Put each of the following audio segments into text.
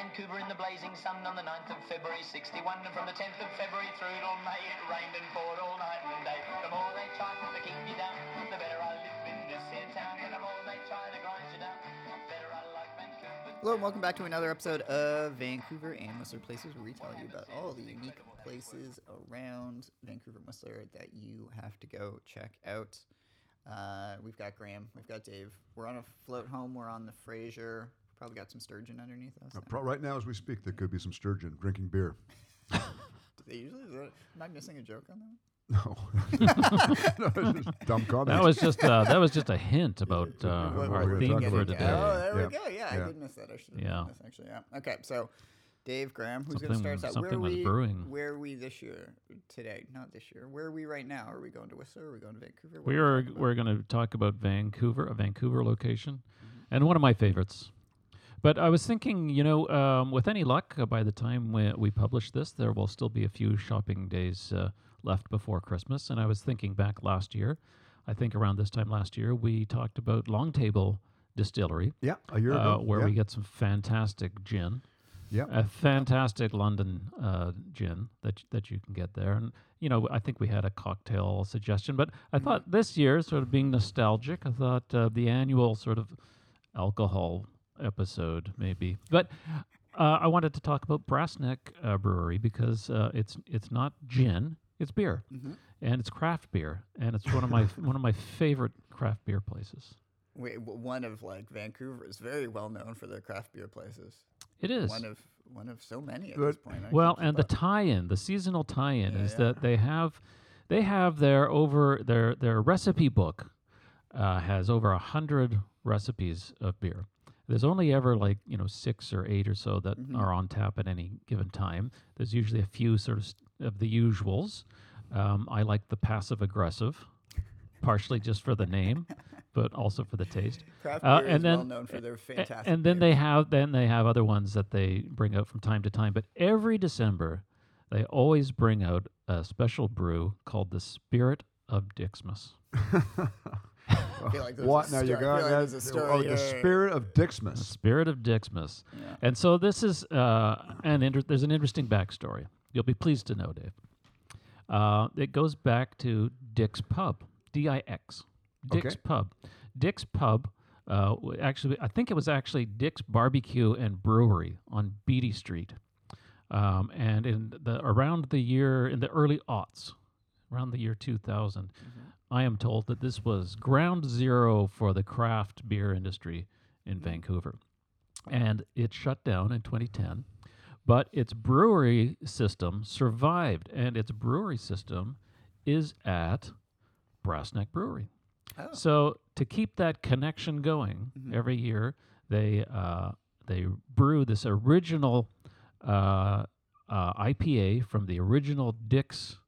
Vancouver in the blazing sun on the 9th of February 61. And from the 10th of February through till May, it rained and poured all night and day. The more they try to keep you down, the better I live in this here town. And the more they try to grind you down. Hello and welcome back to another episode of Vancouver and Whistler Places, where we tell you about all the unique places around Vancouver and Whistler that you have to go check out. Uh, we've got Graham, we've got Dave. We're on a float home. We're on the Fraser. Probably got some sturgeon underneath us. Uh, pro- right now, as we speak, there could be some sturgeon drinking beer. Do they usually? Is that, am I missing a joke on that? No, no just dumb comment. That was just uh, that was just a hint about uh, What- we're our theme for today. today. Oh, there Yeah. we go. Yeah, I Yeah. did miss that. I should have Yeah. yeah. this actually. Yeah. Okay, so Dave Graham, who's going to start us out? Where something are was we? brewing. Where are we this year? Today, not this year. Where are we right now? Are we going to Whistler? Are we going to Vancouver? What We are are talking about? we're going to talk about Vancouver, a Vancouver location, Mm-hmm. and one of my favorites. But I was thinking, you know, um, with any luck, uh, by the time we, we publish this, there will still be a few shopping days uh, left before Christmas. And I was thinking back last year, I think around this time last year, we talked about Long Table Distillery, yeah, a year uh, ago. where yeah. we get some fantastic gin. yeah. a fantastic London uh, gin that that you can get there, and you know I think we had a cocktail suggestion, but I thought this year, sort of being nostalgic, I thought uh, the annual sort of alcohol episode maybe, but. Uh, I wanted to talk about Brassneck uh, Brewery because uh, it's it's not gin, it's beer, Mhm. and it's craft beer, and it's one of my one of my favorite craft beer places. Wait, one of like Vancouver is very well known for their craft beer places. It is One of one of so many at Good. this point. I Well, and the tie-in, the seasonal tie-in, Yeah, is yeah. that they have they have their over their their recipe book uh, has over a hundred recipes of beer. There's only ever like you know six or eight or so that Mhm. are on tap at any given time. There's usually a few sort of st- of the usuals. Um, I like the passive aggressive, partially just for the name, but also for the taste. craft uh, beer and is then- well known for their fantastic. and then beers. they have then they have other ones that they bring out from time to time. But every December, they always bring out a special brew called the Spirit of Dixmas. I feel like there's a what? Now you story- I got feel like that? a story oh, the spirit of The Dixmas. Spirit of Dixmas. Yeah. And so this is uh, an inter- there's an interesting backstory. You'll be pleased to know, Dave. Uh, it goes back to Dix Pub, D-I-X, Dix Okay. Pub. Dix Pub. Uh, actually, I think it was actually Dix Barbecue and Brewery on Beatty Street, um, and in the around the year in the early aughts, around the year 2000, I am told that this was ground zero for the craft beer industry in Vancouver. And it shut down in 2010, but its brewery system survived, and its brewery system is at Brassneck Brewery. Oh. So to keep that connection going Mhm. every year, they uh, they brew this original uh, uh, IPA from the original Dix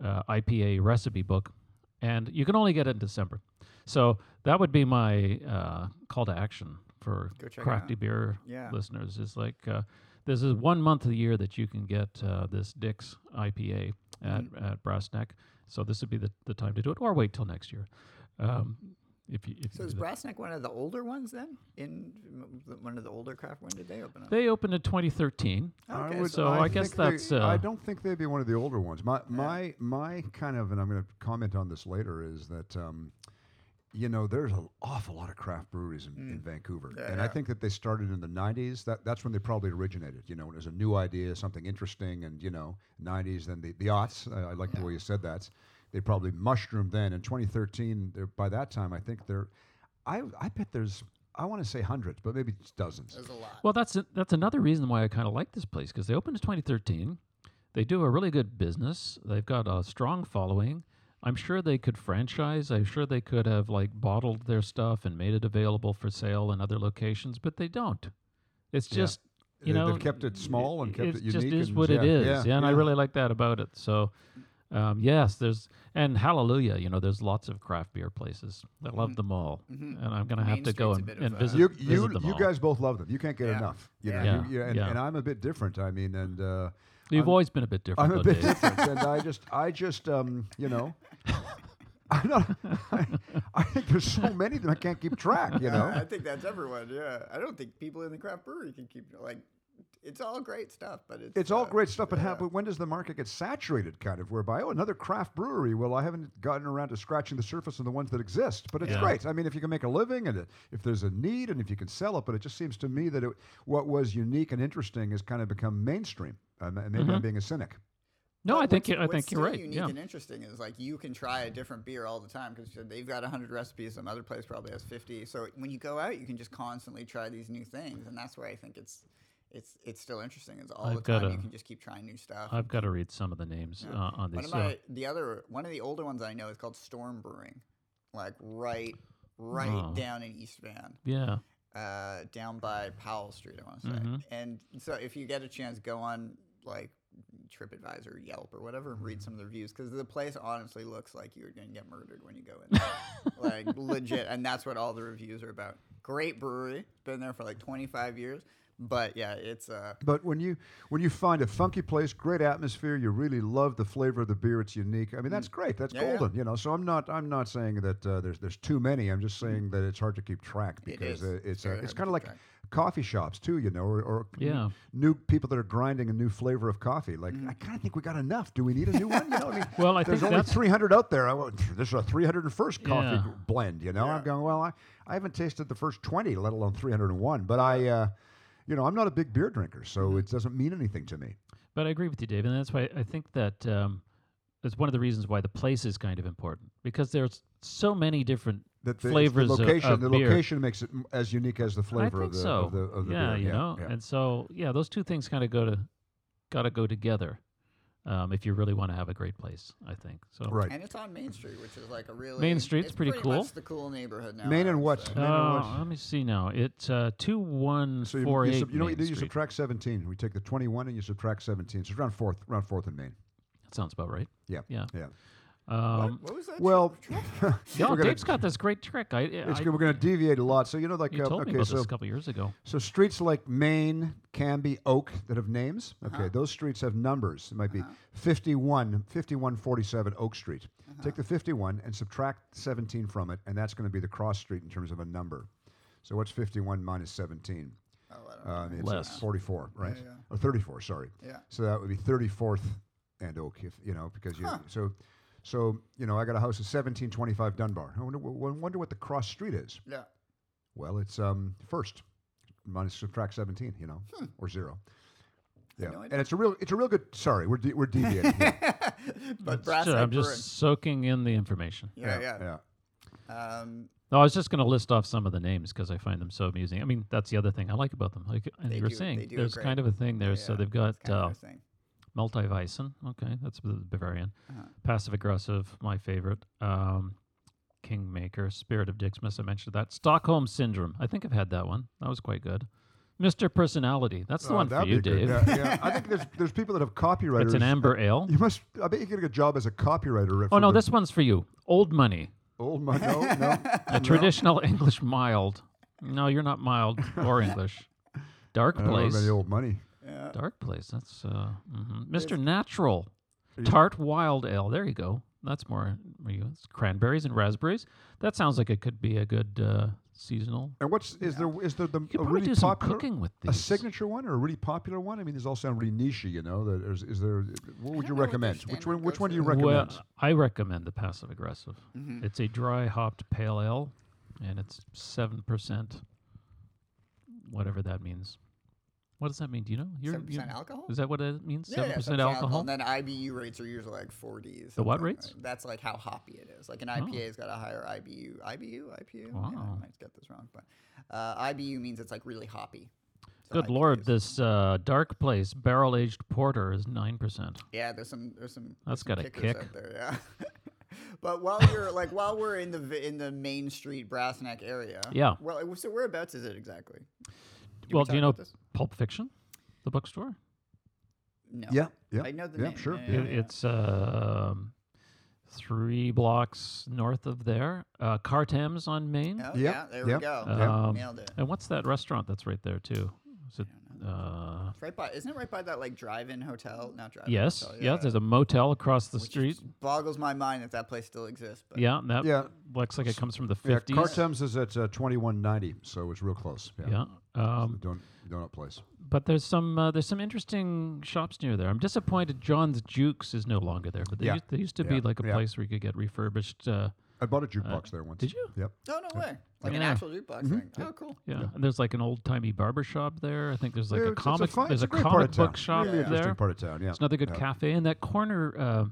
uh, IPA recipe book, and you can only get it in December. So that would be my uh, call to action for Go check it crafty beer Yeah. listeners. Is like uh, this is one month of the year that you can get uh, this Dix IPA at at Brassneck. So this would be the, the time to do it, or wait till next year. Um, if you if So is. Brassneck one of the older ones then? In one of the older craft? When did they open up? they opened in 2013. Okay, would- so I guess think they- that's, uh, I don't think they'd be one of the older ones. My my my kind of, and I'm going to comment on this later, is that. Um, you know, there's an awful lot of craft breweries in, in Vancouver, Yeah, and I think that they started in the '90s. That that's when they probably originated. You know, when it was a new idea, something interesting, and you know, '90s. Then the the aughts. I, I like the way you said that. They probably mushroomed then. In 2013, they're, by that time, I think they're. I I bet there's. I want to say hundreds, but maybe it's dozens. There's a lot. Well, that's a, that's another reason why I kind of like this place because they opened in 2013. They do a really good business. They've got a strong following. I'm sure they could franchise. I'm sure they could have like bottled their stuff and made it available for sale in other locations, but they don't. It's Yeah. just you They- know they've kept it small and kept it it unique. just is and what it yeah, is. Yeah, Yeah, and I really like that about it. So. Um, yes, there's and hallelujah, you know, there's lots of craft beer places. I love them all, Mhm. and I'm gonna Main have to go Street's a and, bit of and visit, you visit you, them you all. guys both love them. You can't get Yeah. enough. You know, Yeah. you- you- and, Yeah. and I'm a bit different. I mean, and uh, You've I'm- always been a bit different. I'm a bit Dave. different, and I just, I just, um, you know, I'm not. I, I think there's so many of them I can't keep track. You know. I think that's everyone. Yeah, I don't think people in the craft brewery can keep like it's all great stuff, but it's It's all uh, great stuff, but, how, but when does the market get saturated, kind of, whereby, oh, another craft brewery? Well, I haven't gotten around to scratching the surface of the ones that exist, but it's Yeah. great. I mean, if you can make a living and it- if there's a need and if you can sell it, but it just seems to me that it, what was unique and interesting has kind of become mainstream. Uh, ma- maybe I'm Mhm. being a cynic. No, But I think what's- you, I what's think you're still right. Unique Yeah. and interesting is like you can try a different beer all the time because they've got hundred recipes. Some other place probably has fifty. So when you go out, you can just constantly try these new things, and that's where I think it's it's it's still interesting. It's all I've the time gotta- you can just keep trying new stuff. I've got to read some of the names Yeah. uh, on one these. of so- my the other one of the older ones I know is called Storm Brewing, like right right Oh. down in East Van. yeah. uh, down by Powell Street, I want to say. Mhm. And so if you get a chance, go on like TripAdvisor, Yelp, or whatever, and read some of the reviews because the place honestly looks like you're going to get murdered when you go in there. like legit. And that's what all the reviews are about. Great brewery, been there for like 25 years. But yeah, it's uh, But when you when you find a funky place, great atmosphere, you really love the flavor of the beer. It's unique. I mean, that's great. That's Mm. Yeah, yeah. golden. You know. So I'm not I'm not saying that uh, there's there's too many. I'm just saying that it's hard to keep track because is. uh, it's uh, it's kind of like track. coffee shops too. You know, or, or Yeah. new people that are grinding a new flavor of coffee. Like Mm-hmm. I kind of think we got enough. Do we need a new one? You know, I mean, Well, I there's think only that's 300 out there. I, want- this is a 301st coffee Yeah. blend. You know, I'm going well. I, I haven't tasted the first 20, let alone 301. But I. Uh, you know, I'm not a big beer drinker, so Mm-hmm. it doesn't mean anything to me. But I agree with you, Dave, and that's why I think that um, it's one of the reasons why the place is kind of important because there's so many different That the, flavors the of- location, of the beer. location makes it m- as unique as the flavor I of the, so. of the of the yeah, beer. you know, yeah. and so yeah, those two things kind of go to got to go together um, if you really want to have a great place. I think so. right. and it's on Main Street, which is like a really Main Street's it's pretty cool. Much the cool neighborhood now. Main and would what? say. Main and Uh, what? let me see now. It's uh, two one So you, four you, eight. sub, you know what you You subtract 17. We take the 21 and you subtract 17. So it's around fourth, around fourth and Main. That sounds about right. Yeah. Yeah. Yeah. Um, what, what was that? Well, yeah, gonna- Dave's got this great trick. I, I we're going to deviate a lot. So you know, like you uh, told me about so this a couple years ago. so streets like Main, Cambie, Oak that have names. Okay, Uh-huh. those streets have numbers. It might be 51, 5147 Oak Street. Uh-huh. Take the 51 and subtract 17 from it, and that's going to be the cross street in terms of a number. So what's 51 minus 17? Oh, I don't know. Uh, it's Less. 44, right? yeah. Or 34, sorry. Yeah. So that would be 34th and Oak, if you know, because you Huh. so so you know, I got a house at 1725 Dunbar. I wonder, wonder what the cross street is. Yeah. Well, it's um first minus subtract 17, you know, or zero. Yeah, no and it's a real it's a real good. Sorry, we're de- we're deviating. here. but Sure, I'm Neck just soaking in the information. Brewing. Yeah, yeah. yeah. Um, No, I was just going to list off some of the names because I find them so amusing. I mean, that's the other thing I like about them. Like, and you were do- saying, there's kind of a thing there. yeah, so they've got it's kind of uh, thing. Multivison. Okay, that's the Bavarian. Uh-huh. Passive aggressive, my favorite. Um, Kingmaker, Spirit of Dixmas. I mentioned that. Stockholm Syndrome. I think I've had that one. That was quite good. Mr. Personality. That's the Oh, one for that'd you, be good. Dave. Yeah, yeah. I think there's there's people that have copywriters. It's an amber ale. You must. I bet you could get a job as a copywriter. Oh no, this one's for you. Old Money. old money. No, no. A traditional English mild. No, you're not mild or English. Dark I don't know Place. about the old money. Yeah. Dark Place. That's uh, mhm. Mr. Natural. Tart Wild Ale. There you go. That's more. It's cranberries and raspberries. That sounds like it could be a good uh, seasonal. And what's is there is there the You a really popular cooking with a signature one or a really popular one? I mean, these all sound really niche. You know, that is, is there? What would you know what their recommend? Which one? Which one do you recommend? Well, I recommend the passive aggressive. Mhm. It's a dry hopped pale ale, and it's seven percent. Whatever that means. What does that mean? Do you know? You're- Seven you- percent alcohol. Is that what it means? Yeah, Seven yeah, percent 7% alcohol. And then IBU rates are usually like 40s. The what rates? That's like how hoppy it is. Like an Oh. IPA's got a higher IBU. IBU? IPU? Yeah, Wow. I might get this wrong. But uh, IBU means it's like really hoppy. So Good lord, this uh, dark place barrel aged porter is nine percent. Yeah, there's some there's some That's there's some got a kick. out there, yeah. but while you're like while we're in the in the Main Street Brassneck area, Yeah. Well, so whereabouts is it exactly? Did Well, talk do you know this? Pulp Fiction, the bookstore? No. Yeah, yeah. I know the yeah, name. sure. Yeah, Yeah. It, it's um, three blocks north of there. Uh, Cartems on Main. Oh, Yep, yeah, there yep, we go. yep. Um, Nailed it. And what's that restaurant that's right there too? Is it Uh, right by, isn't it right by that like drive-in hotel? Not drive-in. yes, hotel, yeah. There's a motel across the Which street. boggles my mind that that place still exists. But Yeah, and that Yeah. looks like it comes from the Yeah, 50s. Cartems is at uh, 2190, so it's real close. Yeah. Yeah. Um, the don- donut place. but there's some uh, there's some interesting shops near there. I'm disappointed John's Jukes is no longer there, but there, Yeah. used, there used to be like a Yeah. place where you could get refurbished. I bought a jukebox there once. did you? Yep. oh no way, like an Yeah. actual jukebox thing. Oh cool. yeah. and there's like an old timey barber shop there. I think there's like Yeah, a it's- it's comic. fine- there's it's a, great part comic of town. book shop Really interesting there. part of town. Yeah. It's another good Yeah. cafe in that corner uh,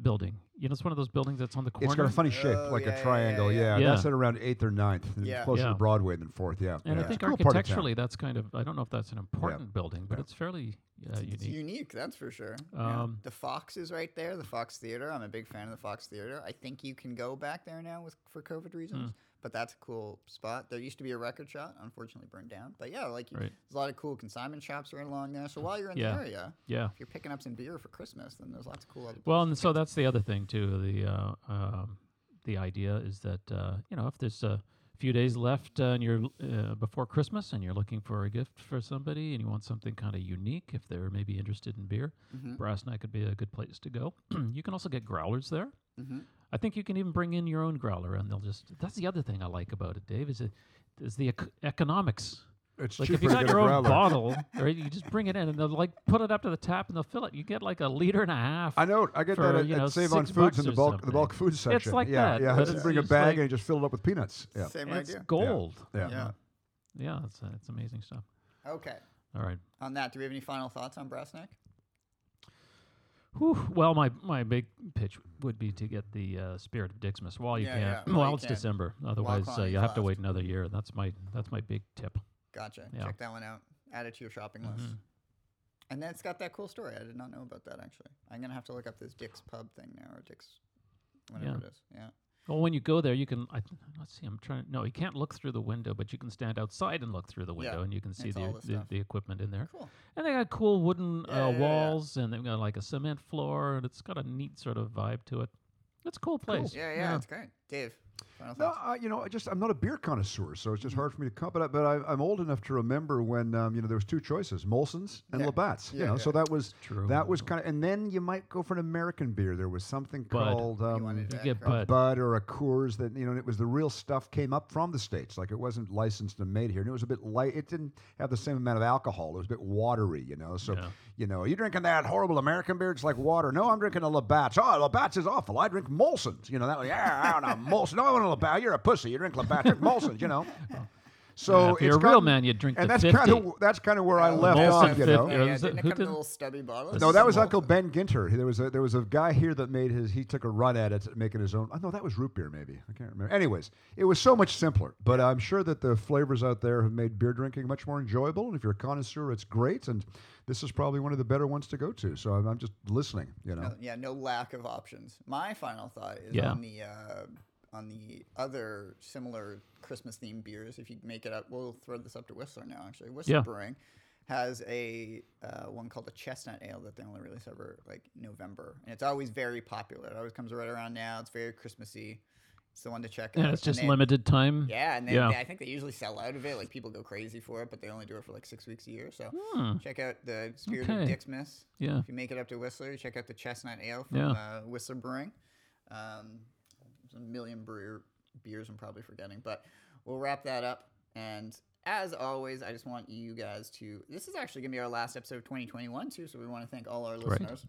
building. You know, it's one of those buildings that's on the corner. It's got a funny shape, Oh, like yeah, a yeah, triangle. yeah, Yeah, yeah. that's at around eighth or ninth. and Yeah. closer Yeah. to Broadway than Fourth. Yeah, and yeah. I think Cool part of town. architecturally, that's kind of I don't know if that's an important building, but Yeah. it's fairly uh, It's unique. unique, that's for sure. Yeah. Um, the Fox is right there, the Fox Theater. I'm a big fan of the Fox Theater. I think you can go back there now with for COVID reasons, Hmm. But that's a cool spot. There used to be a record shop, unfortunately burned down. But yeah, like Right. there's a lot of cool consignment shops right along there. So while you're in Yeah. the area, Yeah. if you're picking up some beer for Christmas, then there's lots of cool other. Well, and so that's the other thing too. The uh, um, the idea is that uh, you know if there's a few days left uh, and you're uh, before Christmas and you're looking for a gift for somebody and you want something kind of unique, if they're maybe interested in beer, Mhm. Brass Neck could be a good place to go. you can also get growlers there. Mhm. I think you can even bring in your own growler, and they'll just. That's the other thing I like about it, Dave. Is it is the ec- economics. It's Like cheaper if you got your own growler. bottle, right? You just bring it in, and they'll like put it up to the tap, and they'll fill it. You get like a liter and a half. I know. I get for, that at, you at Save on Foods in the or bulk the bulk food section. It's like yeah, that, Yeah, but just bring a bag like- and you just fill it up with peanuts. Yeah. Same it's idea. gold. Yeah. Yeah. Yeah, it's uh, it's amazing stuff. Okay. All right. On that, do we have any final thoughts on Brass Neck? Whew. Well, my my big pitch would be to get the uh, Spirit of Dixmas while you Yeah, can. yeah, while you it's can. December. Otherwise, uh, quantity's you have to wait another year. That's my that's my big tip. Gotcha. Yeah. Check that one out. Add it to your shopping list. Mhm. And then it's got that cool story. I did not know about that actually. I'm gonna have to look up this Dix Pub thing now or Dick's, whatever Yeah. it is. Yeah. Well, when you go there, you can. I, let's see. I'm trying. No, you can't look through the window, but you can stand outside and look through the window, Yeah, and you can see the, the the, equipment in there. Cool. And they got cool wooden Yeah, uh, yeah, walls, and they've got like a cement floor, and it's got a neat sort of vibe to it. It's a cool place. Yeah, yeah, it's great. Dave, final No. I, you know, I just I'm not a beer connoisseur, so it's Mm-hmm. just hard for me to come. But, I, but I, I'm old enough to remember when um, you know there was two choices, Molson's and Yeah. Labatt's. Yeah, you know, yeah. so that was True. that was kind of, and then you might go for an American beer. There was something Bud. called um, wanted You get correct- Bud. Bud or a Coors that you know, and it was the real stuff came up from the states. Like it wasn't licensed and made here, and it was a bit light. It didn't have the same amount of alcohol. It was a bit watery, you know. So Yeah. you know, are you drinking that horrible American beer? It's like water. No, I'm drinking a Labatt's. Oh, Labatt's is awful. I drink Molson's. You know that? Yeah, I don't know Molson. No, I want a Labatt. You're a pussy. You drink Labatt's. Drink Molson's. You know. So Yeah, if you're a it's real gotten- man, you'd drink and the that's 50. kind of that's kind of where I Oh, left off. You 50. know. Yeah, Yeah, yeah, didn't it- it who come in a did- little stubby bottle? No, that was Uncle Ben Ginter. There was a there was a guy here that made his. He took a run at it, making his own. Oh no, that was root beer. Maybe I can't remember. Anyways, it was so much simpler. But I'm sure that the flavors out there have made beer drinking much more enjoyable. And if you're a connoisseur, it's great. And this is probably one of the better ones to go to. So I'm, I'm just listening. You know. No, yeah, no lack of options. My final thought is Yeah. on the uh, on the other similar Christmas themed beers. If you make it up, we'll throw this up to Whistler now. Actually, Whistler Yeah. Brewing has a uh, one called the Chestnut Ale that they only release over like November, and it's always very popular. It always comes right around now. It's very Christmassy. It's the one to check Yeah, out. it's just they- limited time. Yeah, and they, Yeah. they- I think they usually sell out of it. Like people go crazy for it, but they only do it for like six weeks a year. So Hmm. check out the Spirit Okay. of Dixmas. Yeah. If you make it up to Whistler, check out the Chestnut Ale from Yeah. uh, Whistler Brewing. Um, a million brewer beers I'm probably forgetting, but we'll wrap that up. And as always, I just want you guys to. This is actually going to be our last episode of 2021 too, so we want to thank all our Right. listeners.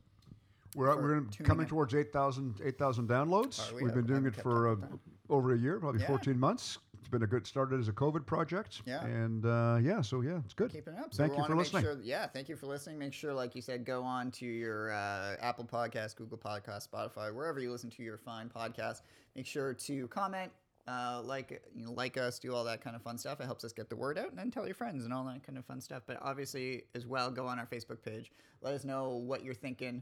We're, we're gonna- coming in. towards 8,000 8,000 downloads. We? We've been doing it for uh, up with that. over a year, probably Yeah. 14 months. It's been a good started as a COVID project. Yeah. And uh, yeah, so yeah, it's good. keeping it up. So Thank you for make listening. Sure, yeah, thank you for listening. Make sure, like you said, go on to your uh, Apple Podcast, Google Podcast, Spotify, wherever you listen to your fine podcast. Make sure to comment, uh, like you know, like us, do all that kind of fun stuff. It helps us get the word out, and then tell your friends and all that kind of fun stuff. But obviously, as well, go on our Facebook page. Let us know what you're thinking.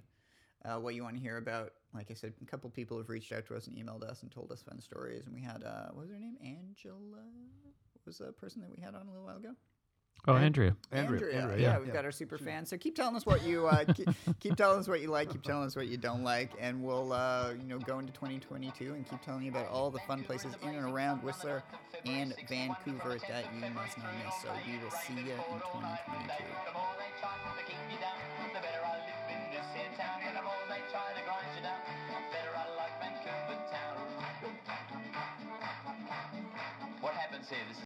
Uh, what you want to hear about. Like I said, a couple people have reached out to us and emailed us and told us fun stories. And we had, uh, what was her name? Angela? What was the person that we had on a little while ago? Oh, Andrea. Andrea, Andrea, yeah, yeah, we've yeah. got our super fans. So keep telling us what you uh, keep, keep telling us what you like, keep telling us what you don't like, and we'll uh, you know go into 2022 and keep telling you about all the fun places in and around Whistler and Vancouver that you must not miss. So we will see you in 2022. Happens here? This